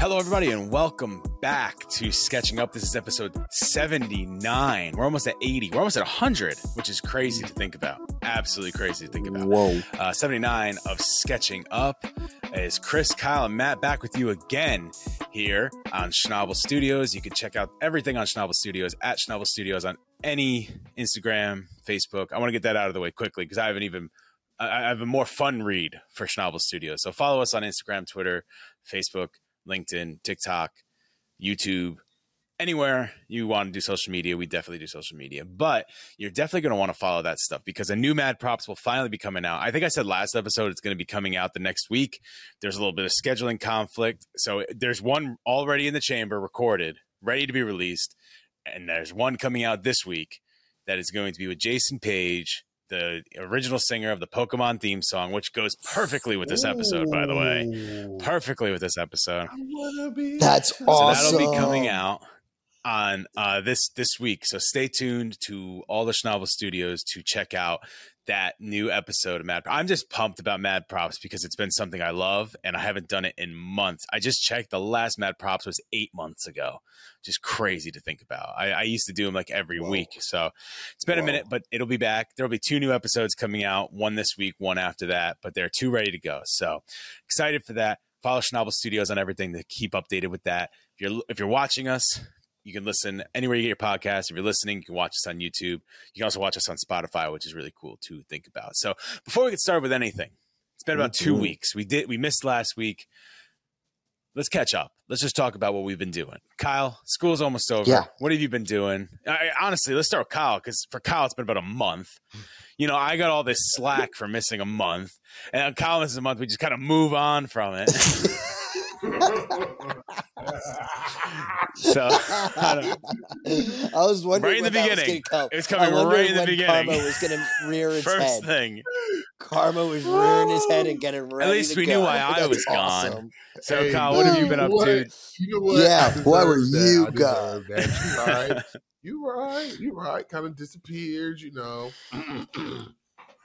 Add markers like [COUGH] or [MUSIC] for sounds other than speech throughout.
Hello, everybody, and welcome back to Sketching Up. This is episode 79. We're almost at 80. We're almost at 100, which is crazy to think about. Absolutely crazy to think about. Whoa. Uh, 79 of Sketching Up is Chris, Kyle, and Matt back with you again here on Schnabel Studios. You can check out everything on Schnabel Studios at Schnabel Studios on any Instagram, Facebook. I want to get that out of the way quickly because I haven't even. I have a more fun read for Schnabel Studios. So follow us on Instagram, Twitter, Facebook, LinkedIn, TikTok, YouTube, anywhere you want to do social media. We definitely do social media, but you're definitely going to want to follow that stuff because a new Mad Props will finally be coming out. I think I said last episode it's going to be coming out the next week. There's a little bit of scheduling conflict. So there's one already in the chamber recorded, ready to be released. And there's one coming out this week that is going to be with Jason Paige, the original singer of the Pokemon theme song, which goes perfectly with this episode, by the way. Perfectly with this episode. I wanna. That's So awesome. that'll be coming out on uh, this this week. So stay tuned to all the Schnabel Studios to check out that new episode of Mad. Props. I'm just pumped about Mad Props because it's been something I love and I haven't done it in months. I just checked the last Mad Props was eight months ago. Just crazy to think about. I, I used to do them like every Whoa. week, so it's been a minute, but it'll be back. There'll be two new episodes coming out, one this week, one after that. But they're two ready to go. So excited for that. Follow Schnabel Studios on everything to keep updated with that. If you're if you're watching us, you can listen anywhere you get your podcast. If you're listening, you can watch us on YouTube. You can also watch us on Spotify, which is really cool to think about. So before we get started with anything, it's been about 2 Mhm. weeks. We did we missed last week. Let's catch up. Let's just talk about what we've been doing. Kyle, school's almost over. Yeah. What have you been doing? I, honestly, let's start with Kyle because for Kyle, it's been about a month. You know, I got all this slack for missing a month, and Kyle misses a month. We just kind of move on from it. [LAUGHS] so [LAUGHS] I don't- I was wondering Right in the when that was beginning. gonna come. It's coming I right in the beginning. Karma was going to rear its first head. thing. Karma was rearing his head and getting ready. At least we go. knew why [LAUGHS] I That's was gone. So Hey, Kyle, what have you been up what? to? You know what? Yeah, I why were deserve that. you gone? You [LAUGHS] right. You right. You right. Kind of disappeared, you know. [CLEARS THROAT]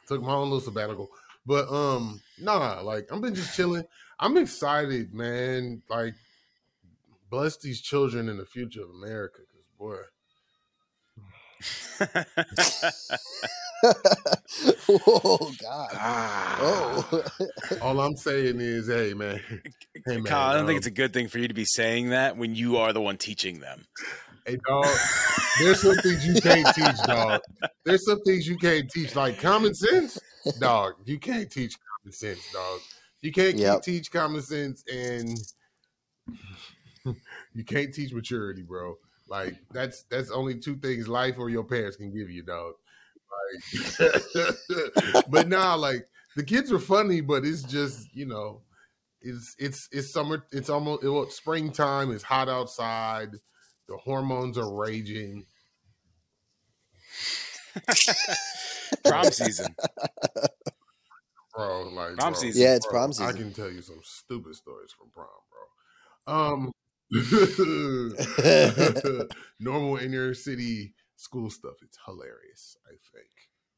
Took my own little sabbatical. But um, nah, like I've been just chilling. I'm excited, man. Like, bless these children in the future of America, because boy, [LAUGHS] oh God. Ah. Oh. [LAUGHS] all I'm saying is, hey, man. Hey, man. Kyle, I don't think um, it's a good thing for you to be saying that when you are the one teaching them. Hey dog, there's some things you can't teach, dog. There's some things you can't teach, like common sense, dog. You can't teach common sense, dog. You can't Yep. teach common sense, and [LAUGHS] you can't teach maturity, bro. Like that's that's only two things life or your parents can give you, dog. Like, [LAUGHS] but now, like the kids are funny, but it's just you know, it's it's it's summer. It's almost it, well, springtime. It's hot outside. The hormones are raging. [LAUGHS] Prom [LAUGHS] season. bro. Like Prom bro, season. Yeah, it's bro, prom season. I can tell you some stupid stories from prom, bro. Um, [LAUGHS] normal inner city school stuff. It's hilarious. I think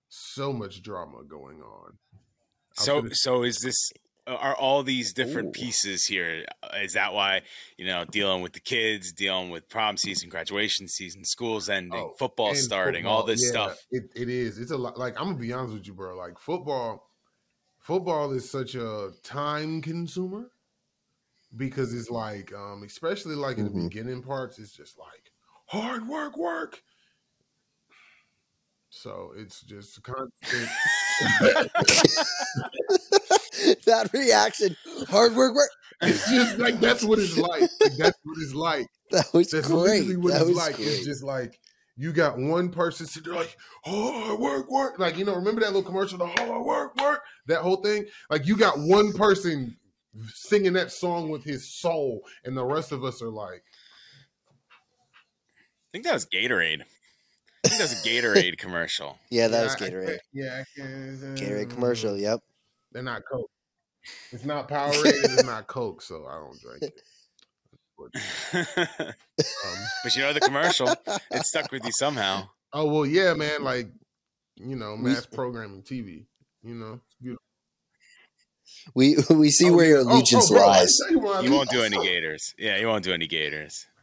so much drama going on. I'll So finish- so is this are all these different Ooh. pieces here? uh, that why you know dealing with the kids, dealing with prom season, graduation season, schools ending, Oh, football and starting, all this yeah, stuff? It, it is. It's a lot. Like I'm gonna be honest with you, bro. Like football, football is such a time consumer because it's like, um, especially like in the Mhm. beginning parts, it's just like hard work, work. So it's just constant. [LAUGHS] [LAUGHS] [LAUGHS] that reaction. Hard work, work. [LAUGHS] it's just like that's what it's like. Like, that's what it's like. [LAUGHS] That was That's great. what That it's was like. great. It's just like you got one person sitting there like, hard work, work. Like, you know, remember that little commercial, the hard work, work? That whole thing? Like, you got one person singing that song with his soul, and the rest of us are like, I think that was Gatorade. I think that was a Gatorade commercial. yeah, that was "Yeah, I- Gatorade. Yeah, I can- Gatorade uh, commercial. Yep. They're not Coke. It's not Powerade. it's not Coke, so I don't drink it. [LAUGHS] but Um, you know the commercial, it stuck with you somehow. Oh well, yeah, man. Like you know, mass programming TV. You know, beautiful. We we see Oh, where yeah. your Oh, allegiance oh, bro, I lies. tell you You won't do any [LAUGHS] gators. Yeah, you won't do any gators. [LAUGHS]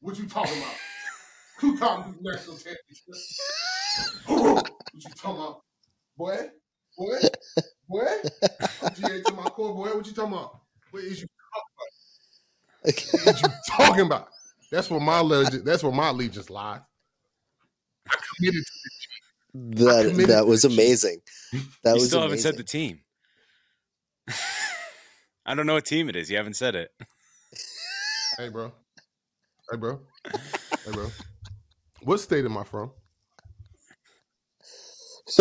What you talking about? Two times national championship. Whoa, whoa. What you talking about? Boy? Boy? Boy? I'm GA to my core, boy. What you talking about? What is you what is you talking about? That's where my allegiance, that's where my allegiance lies. I committed to That committed that to was amazing. That you was still haven't said the team. [LAUGHS] I don't know what team it is. You haven't said it. Hey, bro. Hey, bro. Hey, bro. What state am I from? [LAUGHS]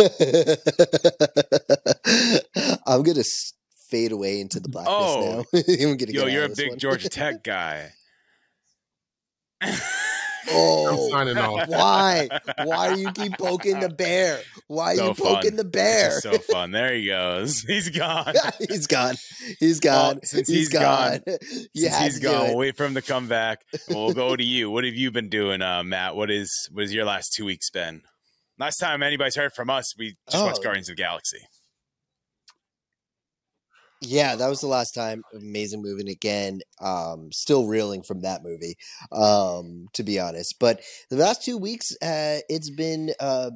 I'm gonna fade away into the blackness Oh. now. [LAUGHS] I'm gonna Yo, get you're a big one. Georgia [LAUGHS] Tech guy. I'm Oh, signing off. [LAUGHS] why? Why do you keep poking the bear? Why are So you poking fun. the bear? so fun. There he goes. [LAUGHS] [LAUGHS] He's gone. he's gone. He's gone. since he's he's gone- gone. Since he's gone, we'll wait for him to come back. We'll go to you. What have you been doing, uh, Matt? What is what has your last two weeks been? Last time anybody's heard from us, we just watched Oh. Guardians of the Galaxy. Yeah, that was the last time. Amazing movie and again. Um, still reeling from that movie, um, to be honest. But the last two weeks, uh, it's been uh,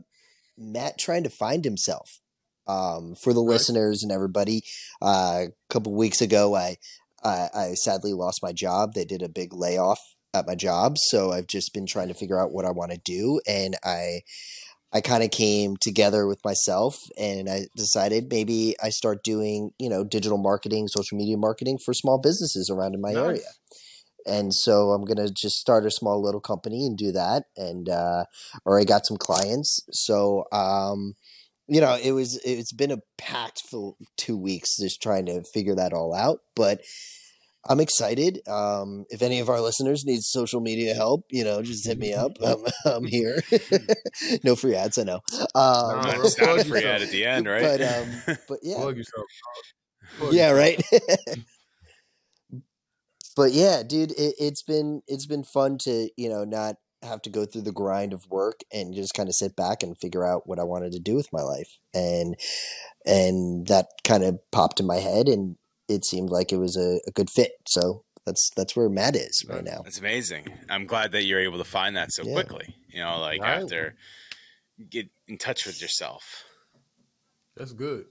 Matt trying to find himself. Um, for the Right. listeners and everybody, uh, a couple weeks ago, I, I I sadly lost my job. They did a big layoff at my job, so I've just been trying to figure out what I want to do, and I I kind of came together with myself and I decided maybe I start doing, you know, digital marketing, social media marketing for small businesses around in my Nice. area. And so I'm going to just start a small little company and do that. And, uh, or I got some clients. So, um, you know, it was, it's been a packed full two weeks just trying to figure that all out. But I'm excited. Um, if any of our listeners need social media help, you know, just hit me [LAUGHS] up. I'm, I'm here. [LAUGHS] [LAUGHS] no free ads, I know. Um, Nah, Not, it's not a free yourself. ad at the end, right? But um, but yeah, Plug yourself. Plug yeah, yourself. right. but yeah, dude, it, it's been it's been fun to you know not have to go through the grind of work and just kind of sit back and figure out what I wanted to do with my life, and and that kind of popped in my head, and it seemed like it was a, a good fit. So that's that's where Matt is right now. That's amazing. I'm glad that you're able to find that so Yeah. quickly. You know, like Right. after get in touch with yourself. That's good.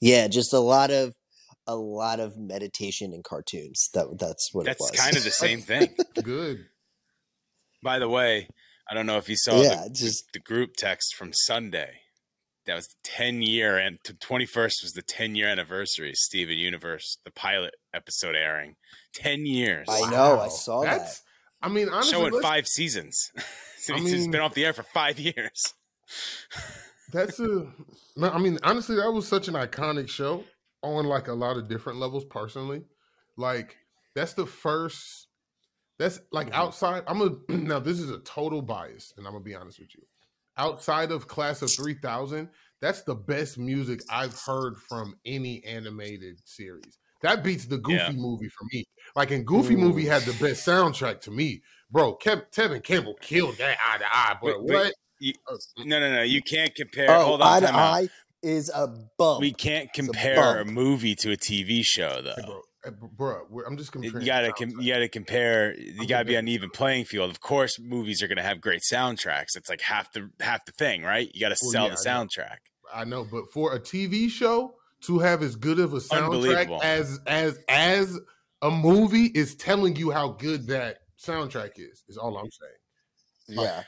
Yeah, just a lot of a lot of meditation and cartoons. That that's what That's it was. kind of the same thing. [LAUGHS] Good. By the way, I don't know if you saw Yeah, the, just- the group text from Sunday. That was the 10 year and 21st was the 10 year anniversary of Steven Universe, the pilot episode airing. 10 years. I know, I saw that. I mean, honestly, Showing five seasons. [LAUGHS] so I it's mean- been off the air for five years. that's a. no, I mean, honestly, that was such an iconic show on like a lot of different levels. Personally, like that's the first. That's like Mhm. outside. I'm a [CLEARS THROAT] now. This is a total bias, and I'm gonna be honest with you. Outside of Class of 3000, that's the best music I've heard from any animated series. That beats the Goofy Yeah. movie for me. Like, in Goofy movie had the best soundtrack to me, bro. Kev, Tevin Campbell killed that eye to eye, but Wait, wait. You- Uh, No, no, no. You can't compare. Oh, hold on, eye to time out. eye is a bump. We can't compare a bump. movie to a TV show, though. Hey, bro, hey, Uh, bro, bro, we're- I'm just You gotta com- you gotta compare. You I'm gotta be on an even playing field. Of course, movies are gonna have great soundtracks. It's like half the half the thing, right? You gotta Well, sell yeah, the I know. soundtrack. I know, but for a TV show to have as good of a soundtrack as as as a movie is telling you how good that soundtrack is. Is all I'm saying. Yeah.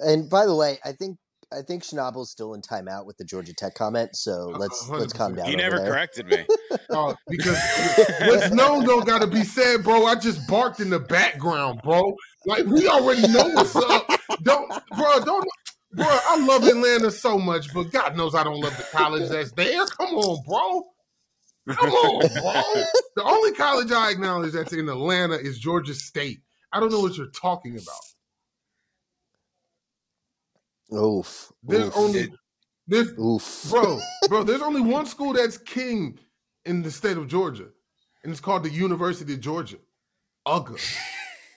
And by the way, I think I think Schnabel's still in timeout with the Georgia Tech comment, so Uh, let's let's calm down. He never there. corrected me. Uh, [LAUGHS] because what's known don't gotta be said, bro. I just barked in the background, bro. Like we already know what's up. Don't, bro. Don't, bro. I love Atlanta so much, but God knows I don't love the college that's there. Come on, bro. Come on, bro. The only college I acknowledge that's in Atlanta is Georgia State. I don't know what you're talking about. Oof. There's Oof. only this oof. bro, bro. There's only one school that's king in the state of Georgia. and it's called the University of Georgia. UGA.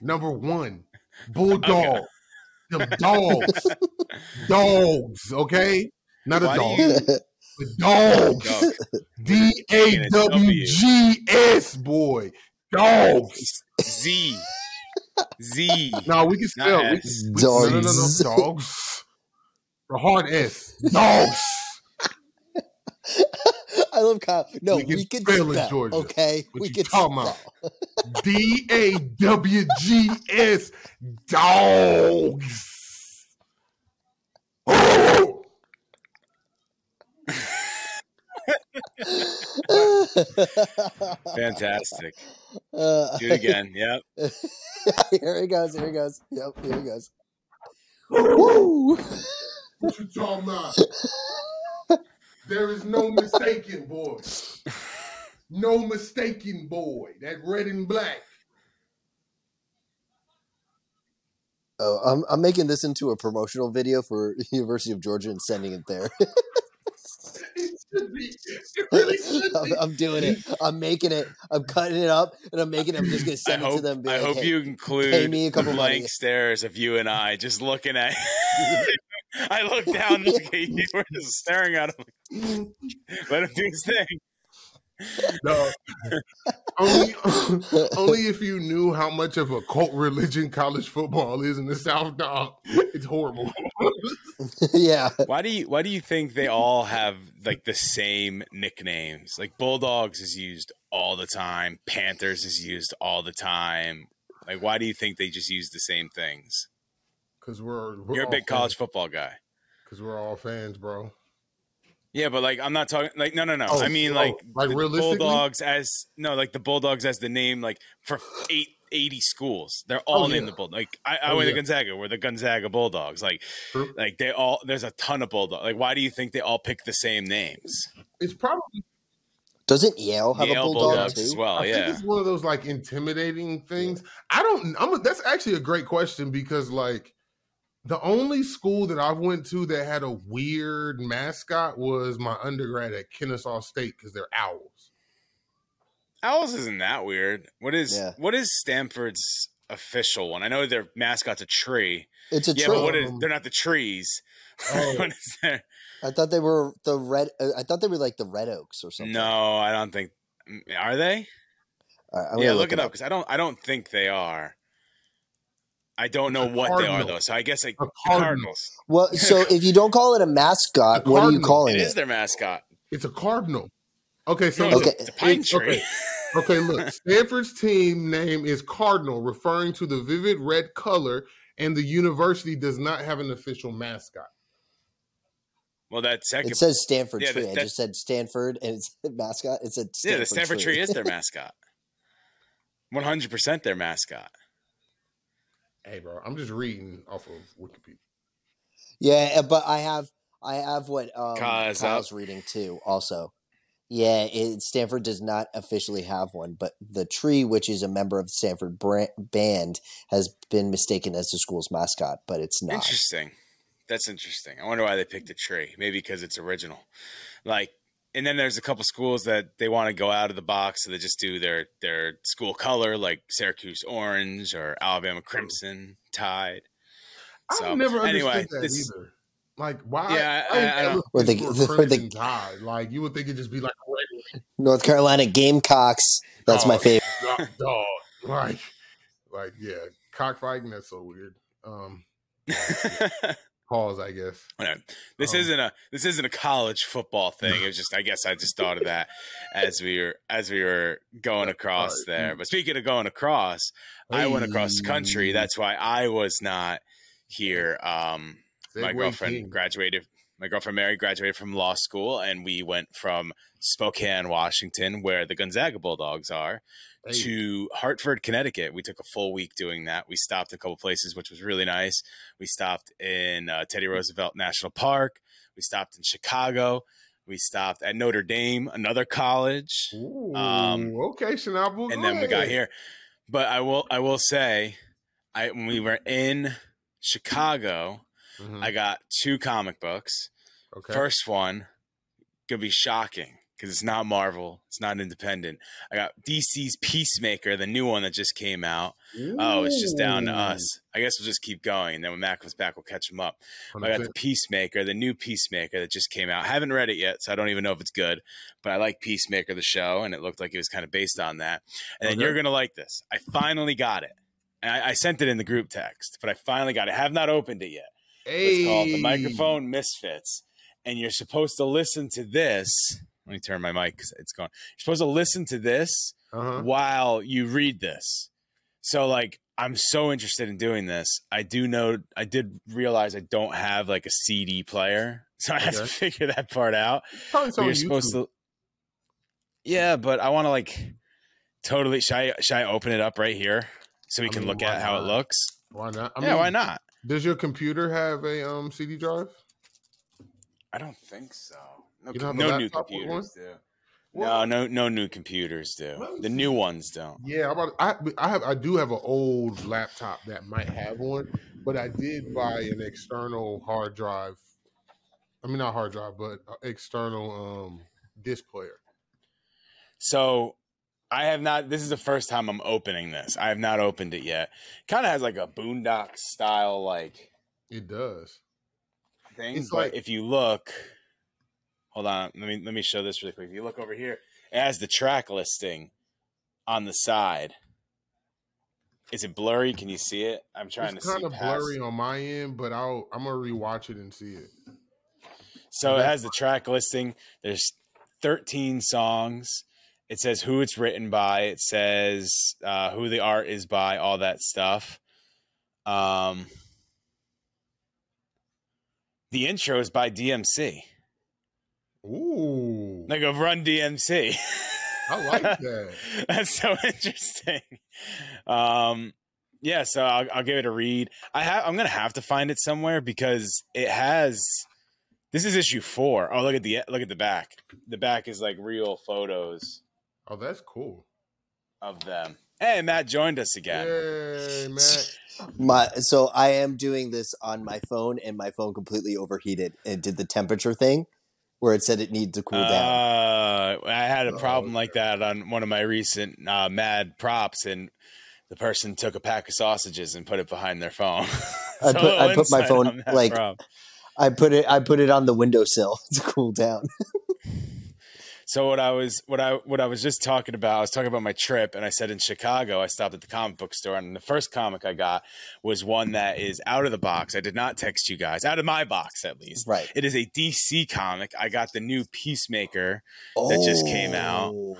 Number one. Bulldog. Them dogs. dogs, okay? Not a Why do dog. you- but dogs. Dog. D A W G S, boy. Dogs. Z. Z. No, we can spell. We can, we, no, no, no, Dogs. no. Dogs. The hard S. Dogs. [LAUGHS] I love Kyle. No, We we, can can spell in spell. Georgia. Okay, What we you can talking spell. about? [LAUGHS] D A W G S. Dogs. Oh! [LAUGHS] Fantastic. Uh, Do it again. Yep. here he goes. Here he goes. Yep. Here he goes. Woo! What you talking about? [LAUGHS] there is no mistaking, boy. No mistaking, boy. That red and black. Oh, I'm I'm making this into a promotional video for [LAUGHS] University of Georgia and sending it there. [LAUGHS] It should be. It really should I'm, be. I'm doing it. I'm making it. I'm cutting it up, and I'm making. it. I'm just gonna I send it to hope, them. and be I like, hope "Hey, you pay include me a couple blank money." stares of you and I just looking at. I look down, look at you, we're just staring at him. Let him do his thing. No. only, [LAUGHS] only if you knew how much of a cult religion college football is in the South, dog. It's horrible. [LAUGHS] yeah. Why do you Why do you think they all have like the same nicknames? Like Bulldogs is used all the time. Panthers is used all the time. Like, why do you think they just use the same things? Because we're, we're You're a all big college football guy. Because we're all fans, bro. Yeah, but like I'm not talking like no no no. Oh, I mean oh, like like the? Bulldogs as no like the Bulldogs as the name like for eight, 80 schools. They're oh, all Oh, named yeah. the Bulldog. Like I, I Oh, went to. Gonzaga. We're the Gonzaga Bulldogs. Like True. like they all there's a ton of Bulldog. Like why do you think they all pick the same names? It's probably Doesn't Yale have Yale a bulldog Bulldogs too? as well. I think Oh, Yeah. it's one of those like intimidating things. I don't. I'm. That's actually a great question because like the only school that I went to that had a weird mascot was my undergrad at Kennesaw State because they're owls. Owls isn't that weird. What is Yeah. what is Stanford's official one? I know their mascot's a tree. It's a yeah, tree. but what is Um, they're not the trees. [LAUGHS] Oh. what is there? I thought they were the red. uh, I thought they were like the red oaks or something. No, I don't think are they? All right, I'm yeah, gonna look, it up because I don't. I don't think they are. I don't know A what they are though. So I guess like A the cardinal. Cardinals. Well, [LAUGHS] so if you don't call it a mascot, A what are you calling It it? is their mascot. It's a cardinal. Okay, so No, look, it's, a, it's a pine tree. okay, look. [LAUGHS] Stanford's team name is Cardinal, referring to the vivid red color, and the university does not have an official mascot. Well, that second. It says Stanford Yeah, tree. that- I just said Stanford, and it's mascot. It said Stanford Tree. yeah, the Stanford tree. is their [LAUGHS] mascot. One hundred percent their mascot. Hey, bro, I'm just reading off of Wikipedia. yeah, uh, but I have I have what um, Kyle's Kyle's, reading too. Also, yeah, it, Stanford does not officially have one, but the tree, which is a member of the Stanford brand, band, has been mistaken as the school's mascot, but it's not. Interesting. That's interesting. I wonder why they picked a tree. Maybe because it's original. Like, and then there's a couple schools that they want to go out of the box, so they just do their their school color, like Syracuse orange or Alabama crimson, Tide. So, I've never understood anyway, that this- either. Like, why? Yeah, I- ain't I don't- ever Or the- for or the- Crimson Tide. Like, you would think it'd just be like a North Carolina Gamecocks. That's my Oh, favorite. [LAUGHS] dog, dog. Like, like, yeah, cockfighting. That's so weird. Um, [LAUGHS] pause, I guess. Whatever. This Um, isn't a this isn't a college football [LAUGHS] thing. It was just I guess I just thought of that as we were as we were going across there. But speaking of going across, I went across the country. That's why I was not here. Um, my girlfriend king. graduated. My girlfriend Mary graduated from law school, and we went from Spokane, Washington, where the Gonzaga Bulldogs are, Hey, to Hartford, Connecticut. We took a full week doing that. We stopped a couple places, which was really nice. We stopped in uh, Teddy Roosevelt National Park. We stopped in Chicago. We stopped at Notre Dame, another college, Ooh, um, okay, Shanabu. and then we got here. But I will, I will say, I when we were in Chicago, Mhm. I got two comic books. okay. First one could be shocking. Because it's not Marvel, it's not independent. I got DC's Peacemaker, the new one that just came out. Oh, it's just down to us. I guess we'll just keep going, and then when Matt comes back, we'll catch him up. I got the Peacemaker, the new Peacemaker that just came out. I haven't read it yet, so I don't even know if it's good. But I like Peacemaker, the show, and it looked like it was kind of based on that. And then you're gonna like this. I finally got it. And I, I sent it in the group text, but I finally got it. I have not opened it yet. It's called the Microphone Misfits, and you're supposed to listen to this. Let me turn my mic 'cause it's gone. You're supposed to listen to this Uh-huh. while you read this. So like I'm so interested in doing this. I do know I did realize I don't have like a CD player. [LAUGHS] So I have to figure that part out. Probably But you're supposed to Yeah, but I want to like totally should I should I open it up right here so we I can mean, look at how it looks? Why not? I yeah, mean, why not? Does your computer have a um CD drive? I don't think so. No, You don't no new laptop with computers do. Well- No, no, no new computers do. Let The new ones don't. Yeah, I'm about, I I have I do have an old laptop that might have one, but I did buy an external hard drive. I mean not hard drive, but uh, external um disc player. So I have not. This is the first time I'm opening this. I have not opened it yet. Kind of has like a boondock style like It does. thing. It's but like- if you look, hold on. Let me let me show this really quick. If you look over here, it has the track listing on the side. Is it blurry? Can you see it? I'm trying It's to see. kind of blurry on my end, but I'll I'm gonna rewatch it and see it. So it has the track listing. There's 13 songs. It says who it's written by. It says uh, who the art is by. All that stuff. Um, the intro is by DMC. Ooh, Like of Run DMC. I like [LAUGHS] that. That's so interesting. Um, yeah, so I'll, I'll give it a read. I have. I'm gonna have to find it somewhere because it has. This is issue four. Oh, look at the look at the back. The back is like real photos Oh, that's cool. of them. Hey, Matt joined us again. Yay, Matt. My so I am doing this on my phone, and my phone completely overheated. It did the temperature thing, where it said it needed to cool down. Uh, I had a Oh, problem okay. like that on one of my recent uh, Mad props, and the person took a pack of sausages and put it behind their phone. [LAUGHS] I put- I put my phone, like, prop. I put it. I put it on the windowsill [LAUGHS] to cool down. [LAUGHS] So what I was what I what I was just talking about, I was talking about my trip, and I said in Chicago, I stopped at the comic book store, and the first comic I got was one that is out of the box. I did not text you guys, out of my box at least. Right. It is a DC comic. I got the new Peacemaker. That just came out. Oh,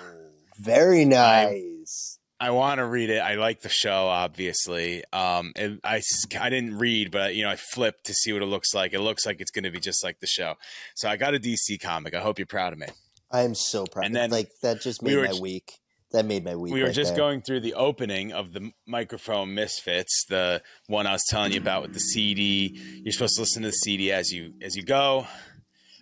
Very nice. I want to read it. I like the show, obviously. Um, and I, I didn't read, but you know, I flipped to see what it looks like. It looks like it's going to be just like the show. So I got a DC comic. I hope you're proud of me. I am so proud. And then like that just we made were my week. That made my week. we were right just there. going through the opening of the microphone misfits the one i was telling you about with the cd you're supposed to listen to the cd as you as you go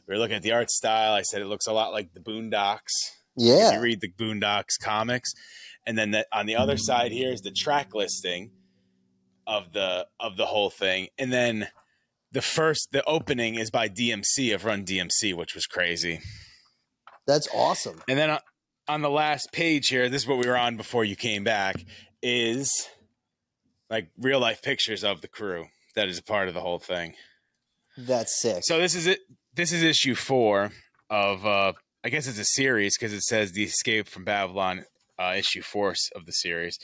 we were looking at the art style i said it looks a lot like the boondocks if Yeah. you read the boondocks comics and then the, on the other side here is the track listing of the of the whole thing and then the first the opening is by dmc of run dmc which was crazy That's awesome. and then on- on the last page here, this is what we were on before you came back, is like real life pictures of the crew that is a part of the whole thing. That's sick. So this is it. This is issue four of, uh, I guess it's a series because it says the Escape from Babylon uh, issue four of the series.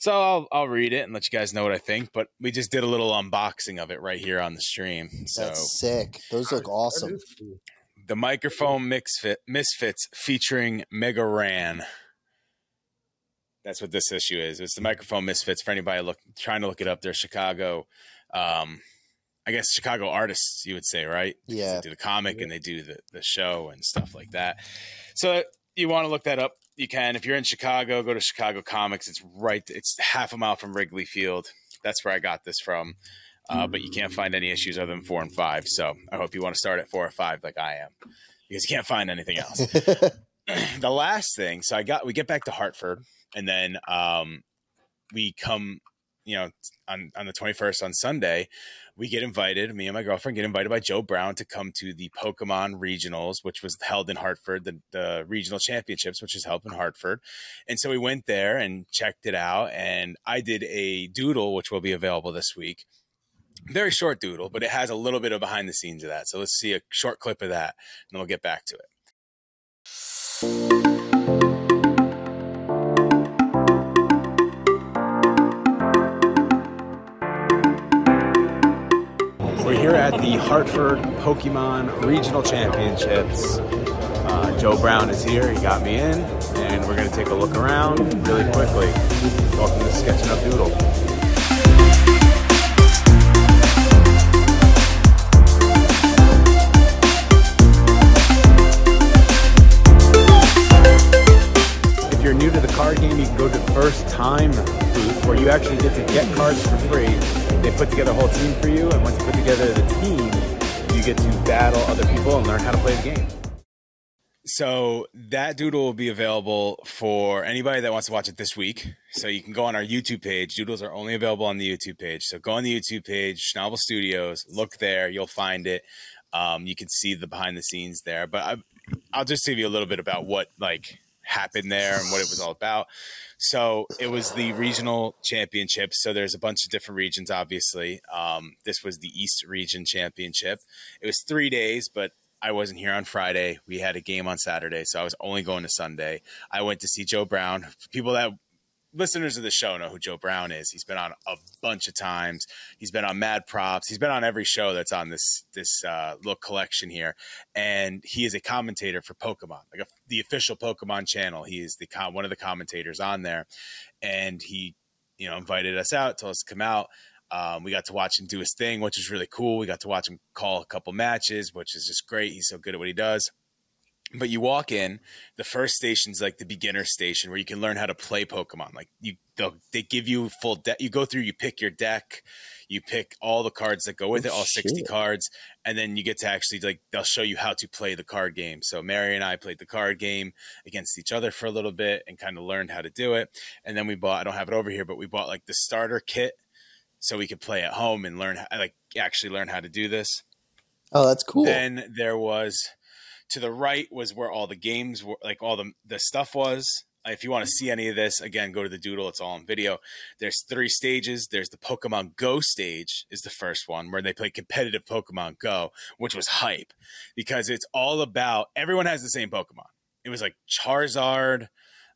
So I'll I'll read it and let you guys know what I think. But we just did a little unboxing of it right here on the stream. So That's sick. Those look awesome. The microphone mixfit misfits featuring Mega Ran. That's what this issue is. It's the microphone misfits for anybody look trying to look it up. They're Chicago, um, I guess Chicago artists, you would say, right? Yeah. They do the comic and they do the, the show and stuff like that. So you want to look that up, you can. If you're in Chicago, go to Chicago Comics. It's right. It's half a mile from Wrigley Field. That's where I got this from. Uh, but you can't find any issues other than four and five. So I hope you want to start at four or five like I am, because you can't find anything else. [LAUGHS] [CLEARS THROAT] the last thing, so I got we get back to Hartford, and then um, we come you know, on on the 21st on Sunday, we get invited. Me and my girlfriend get invited by Joe Brown to come to the Pokemon Regionals, which was held in Hartford, the the regional championships, which is held in Hartford. And so we went there and checked it out. And I did a doodle, which will be available this week. Very short doodle, but it has a little bit of behind the scenes of that. So let's see a short clip of that, and then we'll get back to it. We're here at the Hartford Pokemon Regional Championships. Uh, Joe Brown is here. He got me in, and we're going to take a look around really quickly. Welcome to Sketching Up Doodle. You're new to the card game, you can go to the first time booth where you actually get to get cards for free they put together a whole team for you, and once you put together the team, you get to battle other people and learn how to play the game. So that doodle will be available for anybody that wants to watch it this week. So you can go on our YouTube page. Doodles are only available on the YouTube page. So go on the YouTube page, Schnabel Studios, look there, you'll find it. Um, you can see the behind the scenes there. But I, I'll just give you a little bit about what like happened there and what it was all about. So it was the regional championships. So there's a bunch of different regions, obviously. Um, this was the East Region Championship. It was three days, but I wasn't here on Friday. We had a game on Saturday, so I was only going to Sunday. I went to see Joe Brown. People that listeners of the show know who Joe Brown is. He's been on a bunch of times. He's been on Mad Props. He's been on every show that's on this this uh, little collection here, and he is a commentator for Pokemon, like a, the official Pokemon channel. He is the one of the commentators on there, and he you know invited us out, told us to come out. Um, we got to watch him do his thing, which was really cool. We got to watch him call a couple matches, which is just great. He's so good at what he does but you walk in the first station's like the beginner station where you can learn how to play pokemon. Like you they give you full deck you go through you pick your deck you pick all the cards that go with oh, it all 60 cards and then you get to actually like they'll show you how to play the card game. So mary and i played the card game against each other for a little bit and kind of learned how to do it. And then we bought i don't have it over here but we bought like the starter kit so we could play at home and learn like actually learn how to do this. Oh that's cool. Then there was to the right was where all the games were, like all the the stuff was. If you want to see any of this, again, go to the doodle. It's all on video. There's three stages. There's the Pokemon Go stage is the first one where they play competitive Pokemon Go, which was hype because it's all about everyone has the same Pokemon. It was like Charizard.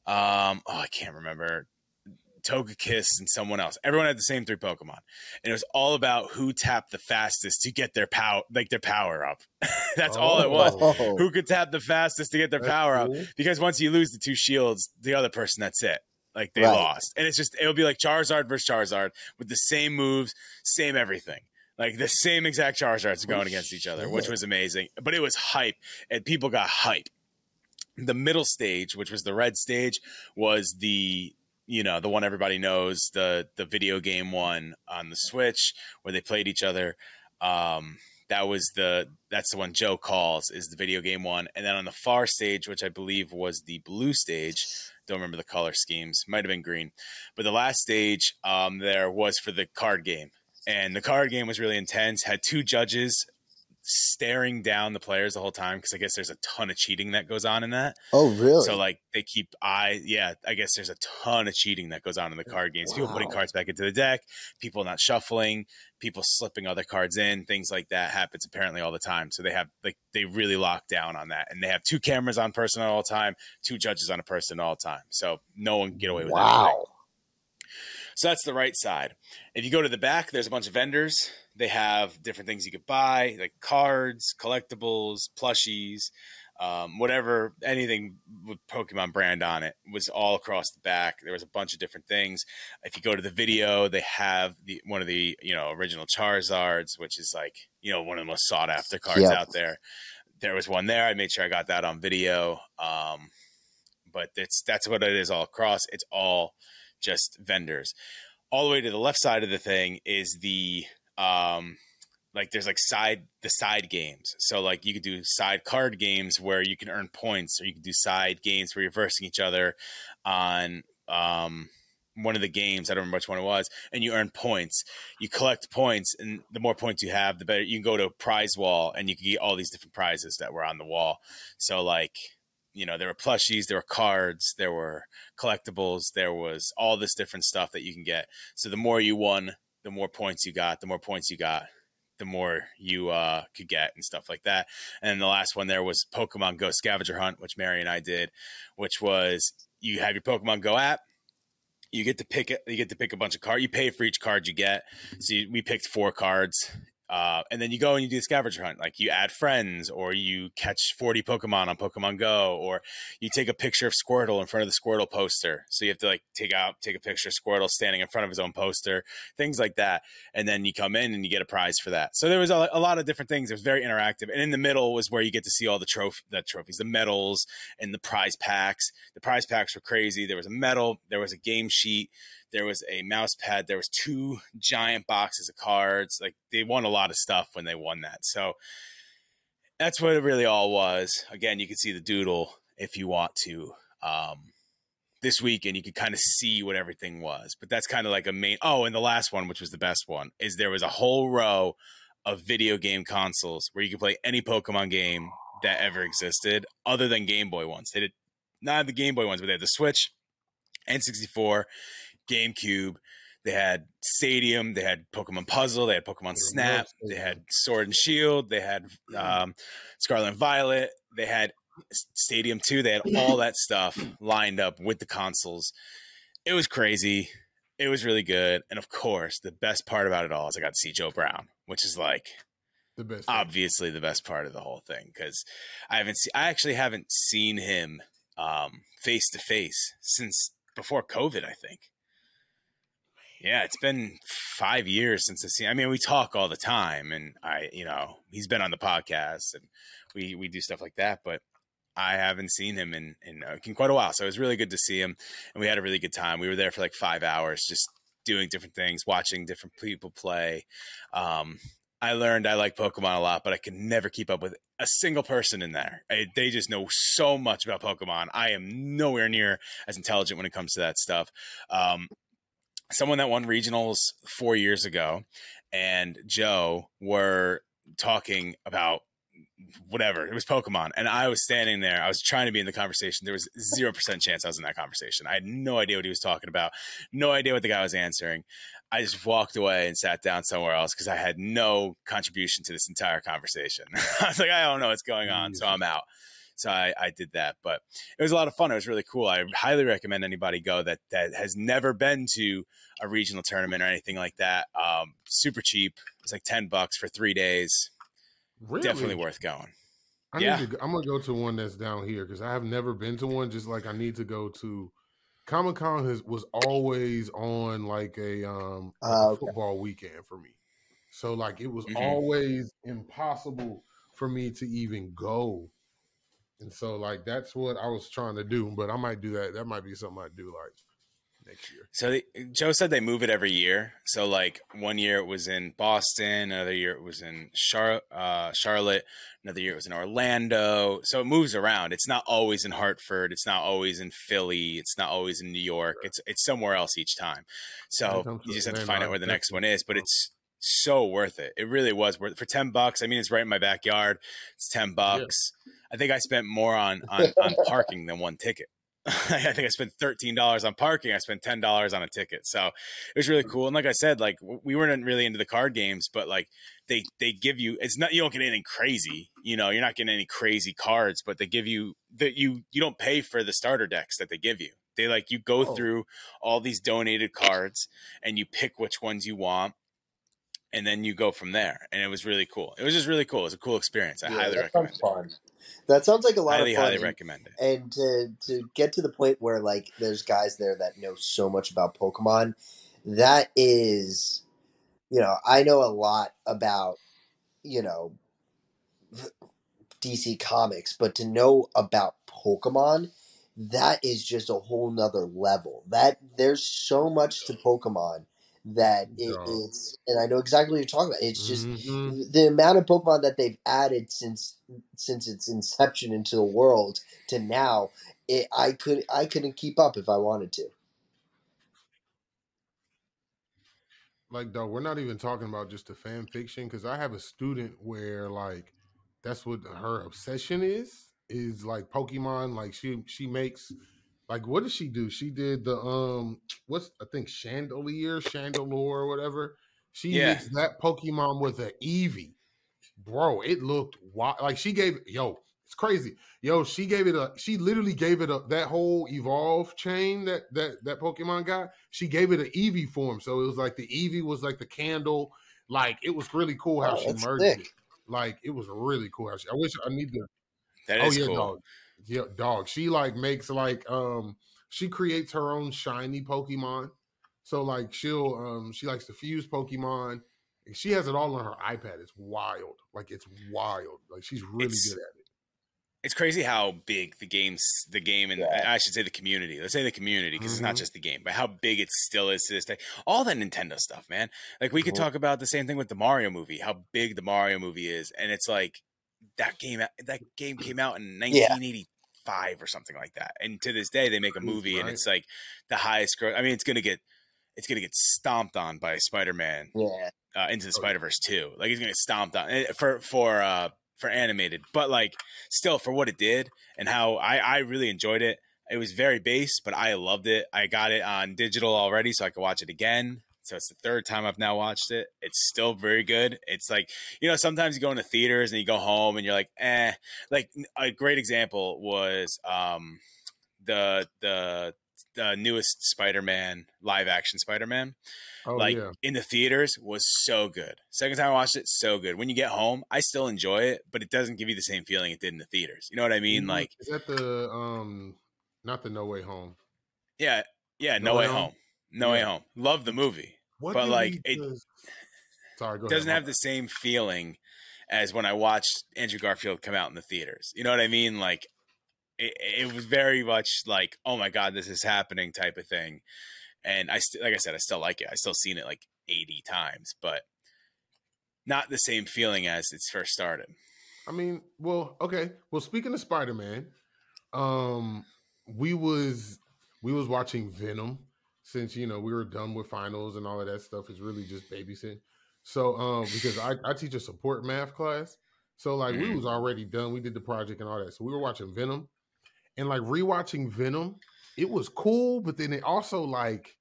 Um, oh, I can't remember Togekiss, and someone else. Everyone had the same three Pokemon, and it was all about who tapped the fastest to get their power, like their power up. [LAUGHS] That's oh. all it was. Oh. Who could tap the fastest to get their that's power cool. up? Because once you lose the two shields, the other person, that's it. Like they right. lost, and it's just it'll be like Charizard versus Charizard with the same moves, same everything like the same exact Charizards going oh, against each other, which was amazing. But it was hype, and people got hype. The middle stage, which was the red stage, was the you know the one everybody knows the the video game one on the switch where they played each other. Um that was the that's the one joe calls is the video game one. And then on the far stage which i believe was the blue stage don't remember the color schemes might have been green. But the last stage um there was for the card game. And the card game was really intense had two judges staring down the players the whole time because I guess there's a ton of cheating that goes on in that. Oh, really? So like they keep eye, yeah. I guess there's a ton of cheating that goes on in the oh, card games. Wow. People putting cards back into the deck, people not shuffling, people slipping other cards in, things like that happens apparently all the time. So they have like they really lock down on that, and they have two cameras on person at all time, two judges on a person all time. So no one can get away with that. Wow. So that's the right side. If you go to the back, there's a bunch of vendors. They have different things you could buy, like cards, collectibles, plushies, um, whatever, anything with Pokemon brand on it was all across the back. There was a bunch of different things. If you go to the video, they have the one of the you know original Charizards, which is like you know one of the most sought after cards yep. out there. There was one there. I made sure I got that on video. Um, but it's that's what it is all across. It's all just vendors. All the way to the left side of the thing is the um like there's like side the side games. So like you could do side card games where you can earn points, or you could do side games where you're versing each other on um one of the games. I don't remember which one it was, and you earn points. You collect points, and the more points you have, the better. You can go to a prize wall, and you can get all these different prizes that were on the wall. So like, you know, there were plushies, there were cards, there were collectibles, there was all this different stuff that you can get. So the more you won, the more points you got. The more points you got, the more you uh, could get and stuff like that. And the last one there was Pokemon Go Scavenger Hunt, which Mary and I did, which was you have your Pokemon Go app. You get to pick it. You get to pick a bunch of cards. You pay for each card you get. So you, we picked four cards, uh, and then you go and you do the scavenger hunt. Like you add friends, or you catch 40 Pokemon on Pokemon Go, or you take a picture of Squirtle in front of the Squirtle poster. So you have to like take out, take a picture of Squirtle standing in front of his own poster, things like that. And then you come in and you get a prize for that. So there was a, a lot of different things. It was very interactive. And in the middle was where you get to see all the trophy, the trophies, the medals, and the prize packs. The prize packs were crazy. There was a medal, there was a game sheet there was a mouse pad there was two giant boxes of cards like they won a lot of stuff when they won that. So that's what it really all was. Again you can see the doodle if you want to um, this weekend you could kind of see what everything was but that's kind of like a main oh and the last one which was the best one is there was a whole row of video game consoles where you could play any pokemon game that ever existed other than game boy ones. They did not have the game boy ones but they had the switch n64 GameCube. They had Stadium. They had Pokemon Puzzle. They had Pokemon Snap. They had Sword and Shield. They had um, Scarlet and Violet. They had Stadium 2. They had all that stuff lined up with the consoles. It was crazy. It was really good. And of course, the best part about it all is I got to see Joe Brown, which is like the best. Obviously, the best part of the whole thing because I haven't seen. I actually haven't seen him face to face since before COVID. I think. Yeah, it's been five years since I seen. I mean, we talk all the time, and I, you know, he's been on the podcast, and we we do stuff like that. But I haven't seen him in in, uh, in quite a while, so it was really good to see him, and we had a really good time. We were there for like five hours, just doing different things, watching different people play. Um, I learned I like Pokemon a lot, but I can never keep up with a single person in there. I, they just know so much about Pokemon. I am nowhere near as intelligent when it comes to that stuff. Um, someone that won regionals four years ago and Joe were talking about whatever it was Pokemon, and I was standing there. I was trying to be in the conversation. There was zero percent chance I was in that conversation. I had no idea what he was talking about, no idea what the guy was answering. I just walked away and sat down somewhere else because I had no contribution to this entire conversation. [LAUGHS] I was like, I don't know what's going on, so I'm out so I, I did that. But it was a lot of fun. It was really cool. I highly recommend anybody go that that has never been to a regional tournament or anything like that. Um, super cheap. It's like ten bucks for three days. Really? Definitely worth going. I yeah. need to, I'm gonna go to one that's down here because I have never been to one. Just like I need to go to Comic Con has was always on like a um uh, okay. football weekend for me. So like it was mm-hmm. always impossible for me to even go and so like that's what I was trying to do, but I might do that. That might be something I do like next year. So they, Joe said they move it every year. So like one year it was in Boston, another year it was in Char- uh, Charlotte, another year it was in Orlando. So it moves around. It's not always in Hartford. It's not always in Philly. It's not always in New York. It's it's somewhere else each time. So you just have to find out where the next one is. But it's so worth it. It really was worth it. for ten bucks. I mean, it's right in my backyard. It's ten bucks. Yeah. I think I spent more on on, on [LAUGHS] parking than one ticket. [LAUGHS] I think I spent thirteen dollars on parking. I spent ten dollars on a ticket, so it was really hmm. cool. And like I said, like we weren't really into the card games, but like they they give you it's not you don't get anything crazy. You know, you're not getting any crazy cards, but they give you that you you don't pay for the starter decks that they give you. They like you go oh. through all these donated cards and you pick which ones you want and then you go from there. And it was really cool. It was just really cool. It was a cool experience. I yeah, highly recommend it. That sounds like a lot highly, of fun. Highly recommend it. And to to get to the point where like there's guys there that know so much about Pokemon, that is, you know, I know a lot about, you know, DC Comics, but to know about Pokemon, that is just a whole nother level. That there's so much to Pokemon that it, it's and I know exactly what you're talking about. It's just mm-hmm. the amount of Pokemon that they've added since since its inception into the world to now. It, I could I couldn't keep up if I wanted to. like though we're not even talking about just the fan fiction because I have a student where like that's what her obsession is is like Pokemon. Like she she makes like what did she do? She did the um what's I think Chandelier, Chandelure, or whatever. She Yeah. mixed that Pokemon with an Eevee. Bro, it looked wild. Like she gave yo, it's crazy. Yo, she gave it a she literally gave it a that whole evolve chain that that that Pokemon got. She gave it an Eevee form. So it was like the Eevee was like the candle. Like it was really cool how Oh, she merged sick. it. Like it was really cool how she I wish I need to That oh is yeah, cool. dog. Yeah, dog. She like makes like um she creates her own shiny Pokemon. So like she'll um she likes to fuse Pokemon. And She has it all on her iPad. It's wild. Like it's wild. Like she's really It's- good at it. It's crazy how big the game's the game and Yeah. I should say the community. Let's say the community because it's not Mhm. just the game, but how big it still is to this day. All that Nintendo stuff, man. Like we could Mhm. talk about the same thing with the Mario movie, how big the Mario movie is, and it's like that game. That game came out in 1985 or something like that, and to this day they make a Crazy, movie and it's like the highest growth. I mean, it's gonna get it's gonna get stomped on by Spider Man Yeah. uh, into the Oh. Spider Verse too. Like he's gonna get stomped on eh, for for uh for animated, but like still for what it did and how I I really enjoyed it. It was very base, but I loved it. I got it on digital already, so I could watch it again. So it's the third time I've now watched it. It's still very good. It's like you know sometimes you go into theaters and you go home and you're like eh. Like a great example was um the the the newest Spider-Man live action Spider-Man Oh like yeah. in the theaters was so good. Second time I watched it, so good. When you get home, I still enjoy it, but it doesn't give you the same feeling it did in the theaters. You know what I mean? Mhm. Like, is that the um not the No Way Home. yeah, yeah, No, No Way Way Home. Home? No Way Home. Love the movie. What But, like, it just- Sorry, go doesn't ahead. have the same feeling as when I watched Andrew Garfield come out in the theaters. You know what I mean? Like, it, it was very much like, oh my god, this is happening type of thing. And I, st- like I said, I still like it. I still seen it like eighty times, but not the same feeling as it's first started. I mean, well, okay. Well, speaking of Spider Man, um, we was we was watching Venom since you know we were done with finals and all of that stuff. It's really just babysitting. So, um, because I, I teach a support math class, so like we Mhm. was already done. We did the project and all that. So we were watching Venom, and like rewatching Venom, it was cool, but then it also like,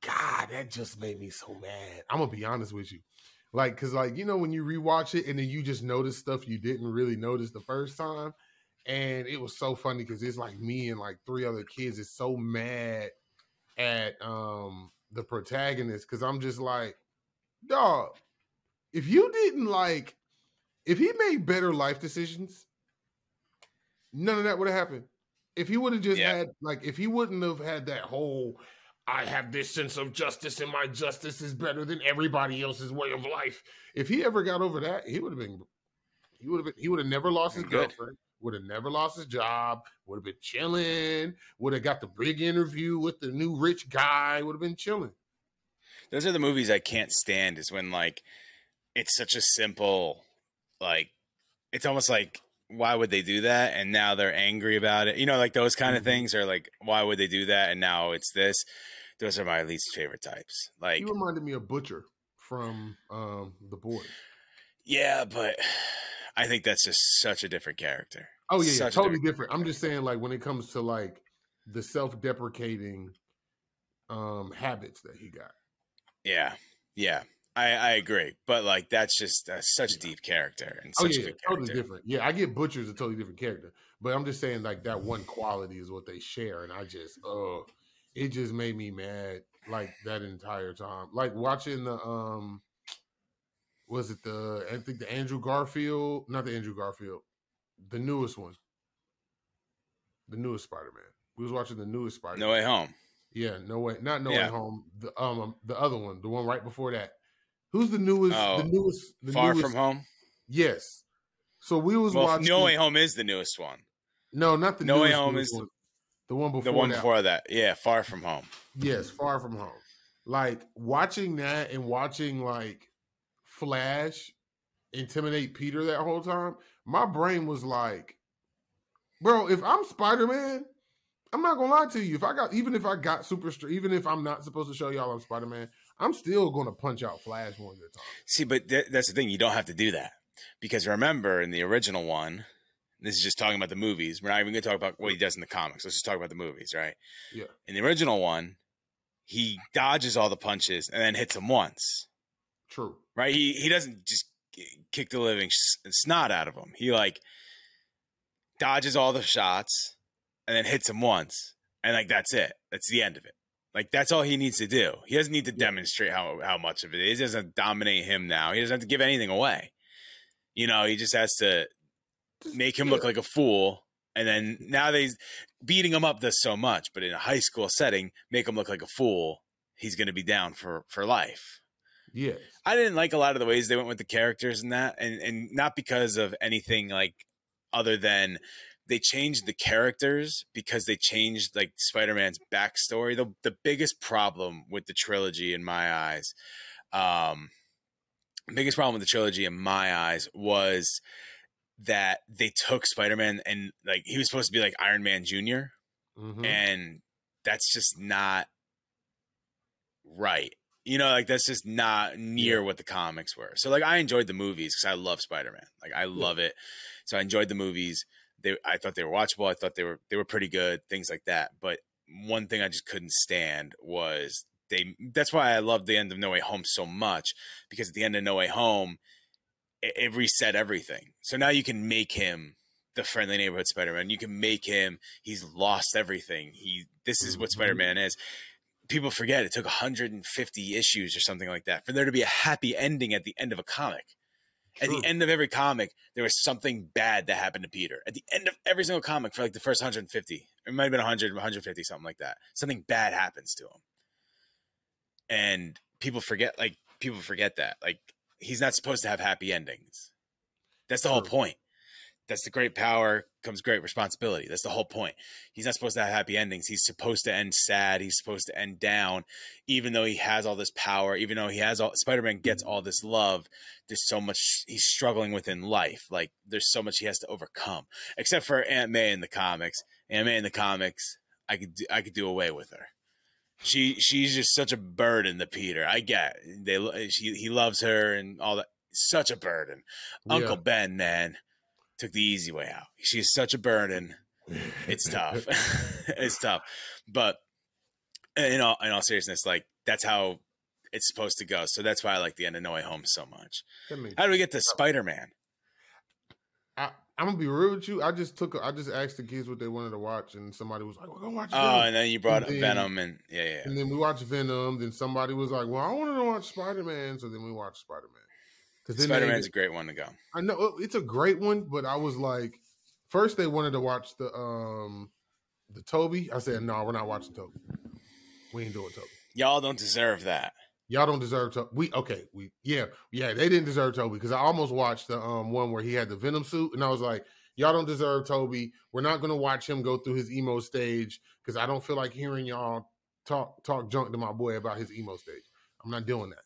God, that just made me so mad. I'm gonna be honest with you. Like, cause like, you know, when you rewatch it and then you just notice stuff you didn't really notice the first time. And it was so funny because it's like me and like three other kids is so mad at um the protagonist because I'm just like, dog, if you didn't like, if he made better life decisions, none of that would have happened. If he would have just Yeah. had like, if he wouldn't have had that whole, I have this sense of justice, and my justice is better than everybody else's way of life. If he ever got over that, he would have been, he would have been, he would have never lost his Good. girlfriend, would have never lost his job, would have been chilling, would have got the big interview with the new rich guy, would have been chilling. those are the movies I can't stand is when like it's such a simple like it's almost like why would they do that and now they're angry about it you know like those kind of Mhm. things are like why would they do that and now it's this those are my least favorite types like He reminded me of Butcher from um the boys. yeah but I think that's just such a different character Oh yeah, yeah totally different. I'm just saying, like when it comes to like the self-deprecating um habits that he got. yeah yeah I, I agree but like that's just uh, such a deep character and Oh such yeah, a good totally different. Yeah, I get Butcher's a totally different character, but I'm just saying like that one quality is what they share, and I just oh, it just made me mad like that entire time. Like watching the um, was it the I think the Andrew Garfield, not the Andrew Garfield, the newest one, the newest Spider Man. We was watching the newest Spider. no way home Yeah, no way, not no Yeah. way home. The um, the other one, the one right before that. Who's the newest? Oh, the newest. The far newest, from home Yes. So we was well watching. no way home is the newest one No, not the No Way Home is one. the one before the one that. before that yeah far from home Yes, Far From Home. Like watching that and watching like Flash intimidate Peter that whole time, my brain was like, bro, if I'm Spider Man, I'm not gonna lie to you. If I got even if I got super even if I'm not supposed to show y'all I'm Spider Man, I'm still to punch out Flash one good time. See, but th- that's the thing. You don't have to do that because remember in the original one, this is just talking about the movies. We're not even to talk about what he does in the comics. Let's just talk about the movies, right? Yeah. In the original one, he dodges all the punches and then hits him once, True. right? He he doesn't just kick the living snot out of him. He like dodges all the shots and then hits him once, and like that's it. That's the end of it. Like that's all he needs to do. He doesn't need to Yeah. demonstrate how how much of it is. He doesn't dominate him now. He doesn't have to give anything away. You know, he just has to make him look like a fool. And then now they're beating him up does so much, but in a high school setting, make him look like a fool. He's going to be down for for life. Yes. I didn't like a lot of the ways they went with the characters and that, and and not because of anything like other than they changed the characters because they changed like Spider-Man's backstory. The the biggest problem with the trilogy in my eyes, um, biggest problem with the trilogy in my eyes was that they took Spider-Man and like he was supposed to be like Iron Man Junior, Mhm. and that's just not right. You know, like that's just not near Yeah. what the comics were. So like I enjoyed the movies because I love Spider Man. Like I love it. So I enjoyed the movies. They I thought they were watchable. I thought they were they were pretty good, things like that. But one thing I just couldn't stand was they that's why I loved the end of No Way Home so much, because at the end of No Way Home, it, it reset everything. So now you can make him the friendly neighborhood Spider-Man. You can make him he's lost everything. He this is what Mhm. Spider-Man is. People forget it took 150 issues or something like that for there to be a happy ending at the end of a comic. At the end of every comic, there was something bad that happened to Peter. At the end of every single comic for like the first 150, it might have been 100, 150, something like that. Something bad happens to him. And people forget, like, people forget that. Like, he's not supposed to have happy endings. That's the whole point. That's the great power comes great responsibility. That's the whole point. He's not supposed to have happy endings. He's supposed to end sad. He's supposed to end down, even though he has all this power, even though he has all Spider Man gets all this love. There's so much he's struggling with in life. Like there's so much he has to overcome. Except for Aunt May in the comics. Aunt May in the comics, I could do, I could do away with her. She she's just such a burden to Peter. I get they she, he loves her and all that. Such a burden. Uncle Ben, man, took the easy way out. She's such a burden. It's tough. [LAUGHS] [LAUGHS] it's tough. But uh, in all in all seriousness, like that's how it's supposed to go. So that's why I like the end of No Way Home so much. How do we get to Spider Man? I, I'm gonna be real with you. I just took, a, I just asked the kids what they wanted to watch, and somebody was like, "We're gonna watch." Oh, and then you brought up then- Venom, and yeah, yeah. And then we watched Venom. Then somebody was like, "Well, I wanted to watch Spider Man," so then we watched Spider Man. Because Spider Man's a great one to go. I know uh, it's a great one, but I was like, first they wanted to watch the um the Tobey. I said, "No, we're not watching Tobey. We ain't doing Tobey. Y'all don't deserve that. Y'all don't deserve Tobey. We okay. We yeah yeah they didn't deserve Tobey because I almost watched the um one where he had the Venom suit, and I was like." Y'all don't deserve Tobey. We're not going to watch him go through his emo stage because I don't feel like hearing y'all talk talk junk to my boy about his emo stage. I'm not doing that.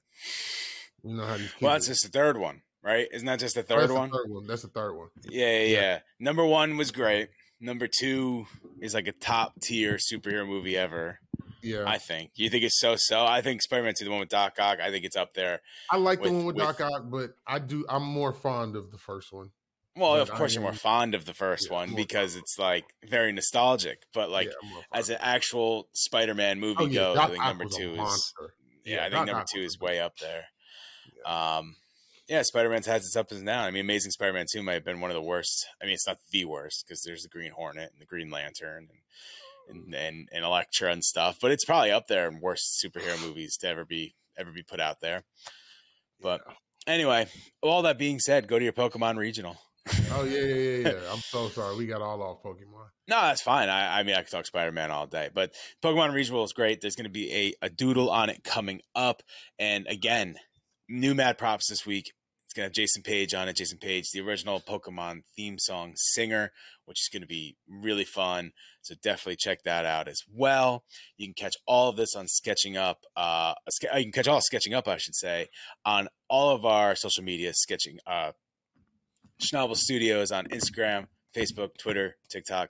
You know how these. Well, that's just the third one, right? Isn't that just the Oh, third that's one? The third one. That's the third one. Yeah, yeah, Yeah. yeah. Number one was great. Number two is like a top tier superhero movie ever. Yeah, I think. You think it's so so? I think Spider Man 2, the one with Doc Ock, I think it's up there. I like the one with, with- Doc Ock, but I do. I'm more fond of the first one. Well, But of course, I you're more fond of the first Yeah, one because it's like very nostalgic. But like Yeah, as an actual Spider Man movie oh yeah, goes, I think number two is yeah, I think number two is way up there. Um, yeah, Spider Man's has its ups and downs. I mean, Amazing Spider Man two might have been one of the worst. I mean, it's not the worst because there's the Green Hornet and the Green Lantern and and and, and Elektra and stuff, but it's probably up there in worst superhero movies to ever be ever be put out there. But anyway, all that being said, go to your Pokemon regional. Oh yeah, yeah, yeah, yeah. [LAUGHS] I'm so sorry. We got all off Pokemon. No, that's fine. I, I mean, I could talk Spider Man all day, but Pokemon Regional is great. There's going to be a, a doodle on it coming up. And again, new Mad Props this week. It's to have Jason Paige on it. Jason Paige, the original Pokemon theme song singer, which is to be really fun. So definitely check that out as well. You can catch all of this on Sketching Up. Uh, you can catch all Sketching Up, I should say, on all of our social media, Sketching uh, Schnabel Studios on Instagram, Facebook, Twitter, TikTok,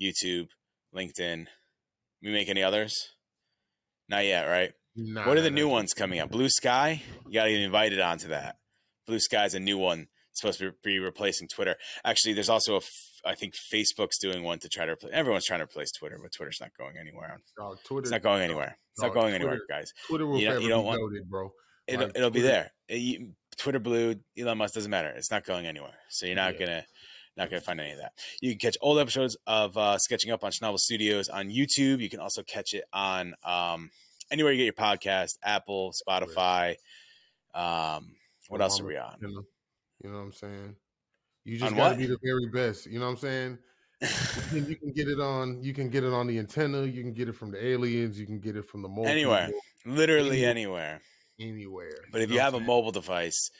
YouTube, LinkedIn. We make any others? Not yet, right? Nah, what are the nah. new ones coming up? Bluesky. You got to get invited onto that. Bluesky's a new one. It's supposed to be replacing Twitter. Actually, there's also a. F- I think Facebook's doing one to try to replace. Everyone's trying to replace Twitter, but Twitter's not going anywhere. Dog, Twitter, It's not going anywhere. It's not No, going anywhere, guys. Twitter will You don't- you don't be want- goated, bro. It'll, Like, it'll be there. It- you- Twitter Blue, Elon Musk doesn't matter. It's not going anywhere. So you're not Yeah. gonna not gonna find any of that. You can catch old episodes of uh, Sketching Up on Schnabel Studios on YouTube. You can also catch it on um, anywhere you get your podcast, Apple, Spotify. Um, what else are we on? You know, you what I'm saying? You just On got to what? be the very best. You know what I'm saying? you, [LAUGHS] can, you get it on. You can get it on the antenna. You can get it from the aliens. You can get it from the mobile. Anywhere. Literally Anywhere. anywhere. anywhere. But if know you have a mobile device,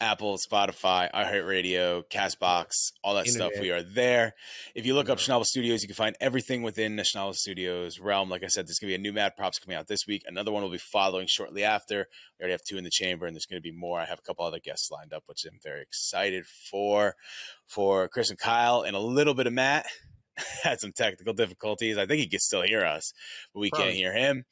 Apple, Spotify, iHeartRadio, Castbox, all that stuff, we are there. If you look up. Schnabel Studios, you can find everything within the Schnabel Studios realm. Like I said, there's going to be a new Mad Props coming out this week. Another one will be following shortly after. We already have two in the chamber, and there's going to be more. I have a couple other guests lined up, which I'm very excited for. For Chris and Kyle, and a little bit of Matt. [LAUGHS] Had some technical difficulties. I think he can still hear us, but we can't hear him.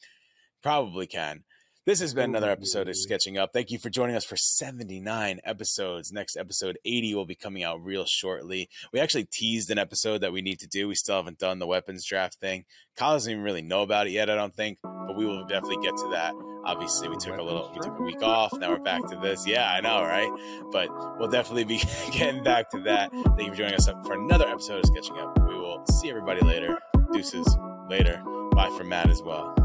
Probably can. This has been another episode of Sketching Up. Thank you for joining us for 79 episodes. Next episode 80 will be coming out real shortly. We actually teased an episode that we need to do. We still haven't done the weapons draft thing. Kyle doesn't even really know about it yet, I don't think, but we will definitely get to that. Obviously, we took a little, we took a week off. Now we're back to this. Yeah, I know, right? But we'll definitely be [LAUGHS] getting back to that. Thank you for joining us for another episode of Sketching Up. We will see everybody later. Deuces later. Bye for Matt as well.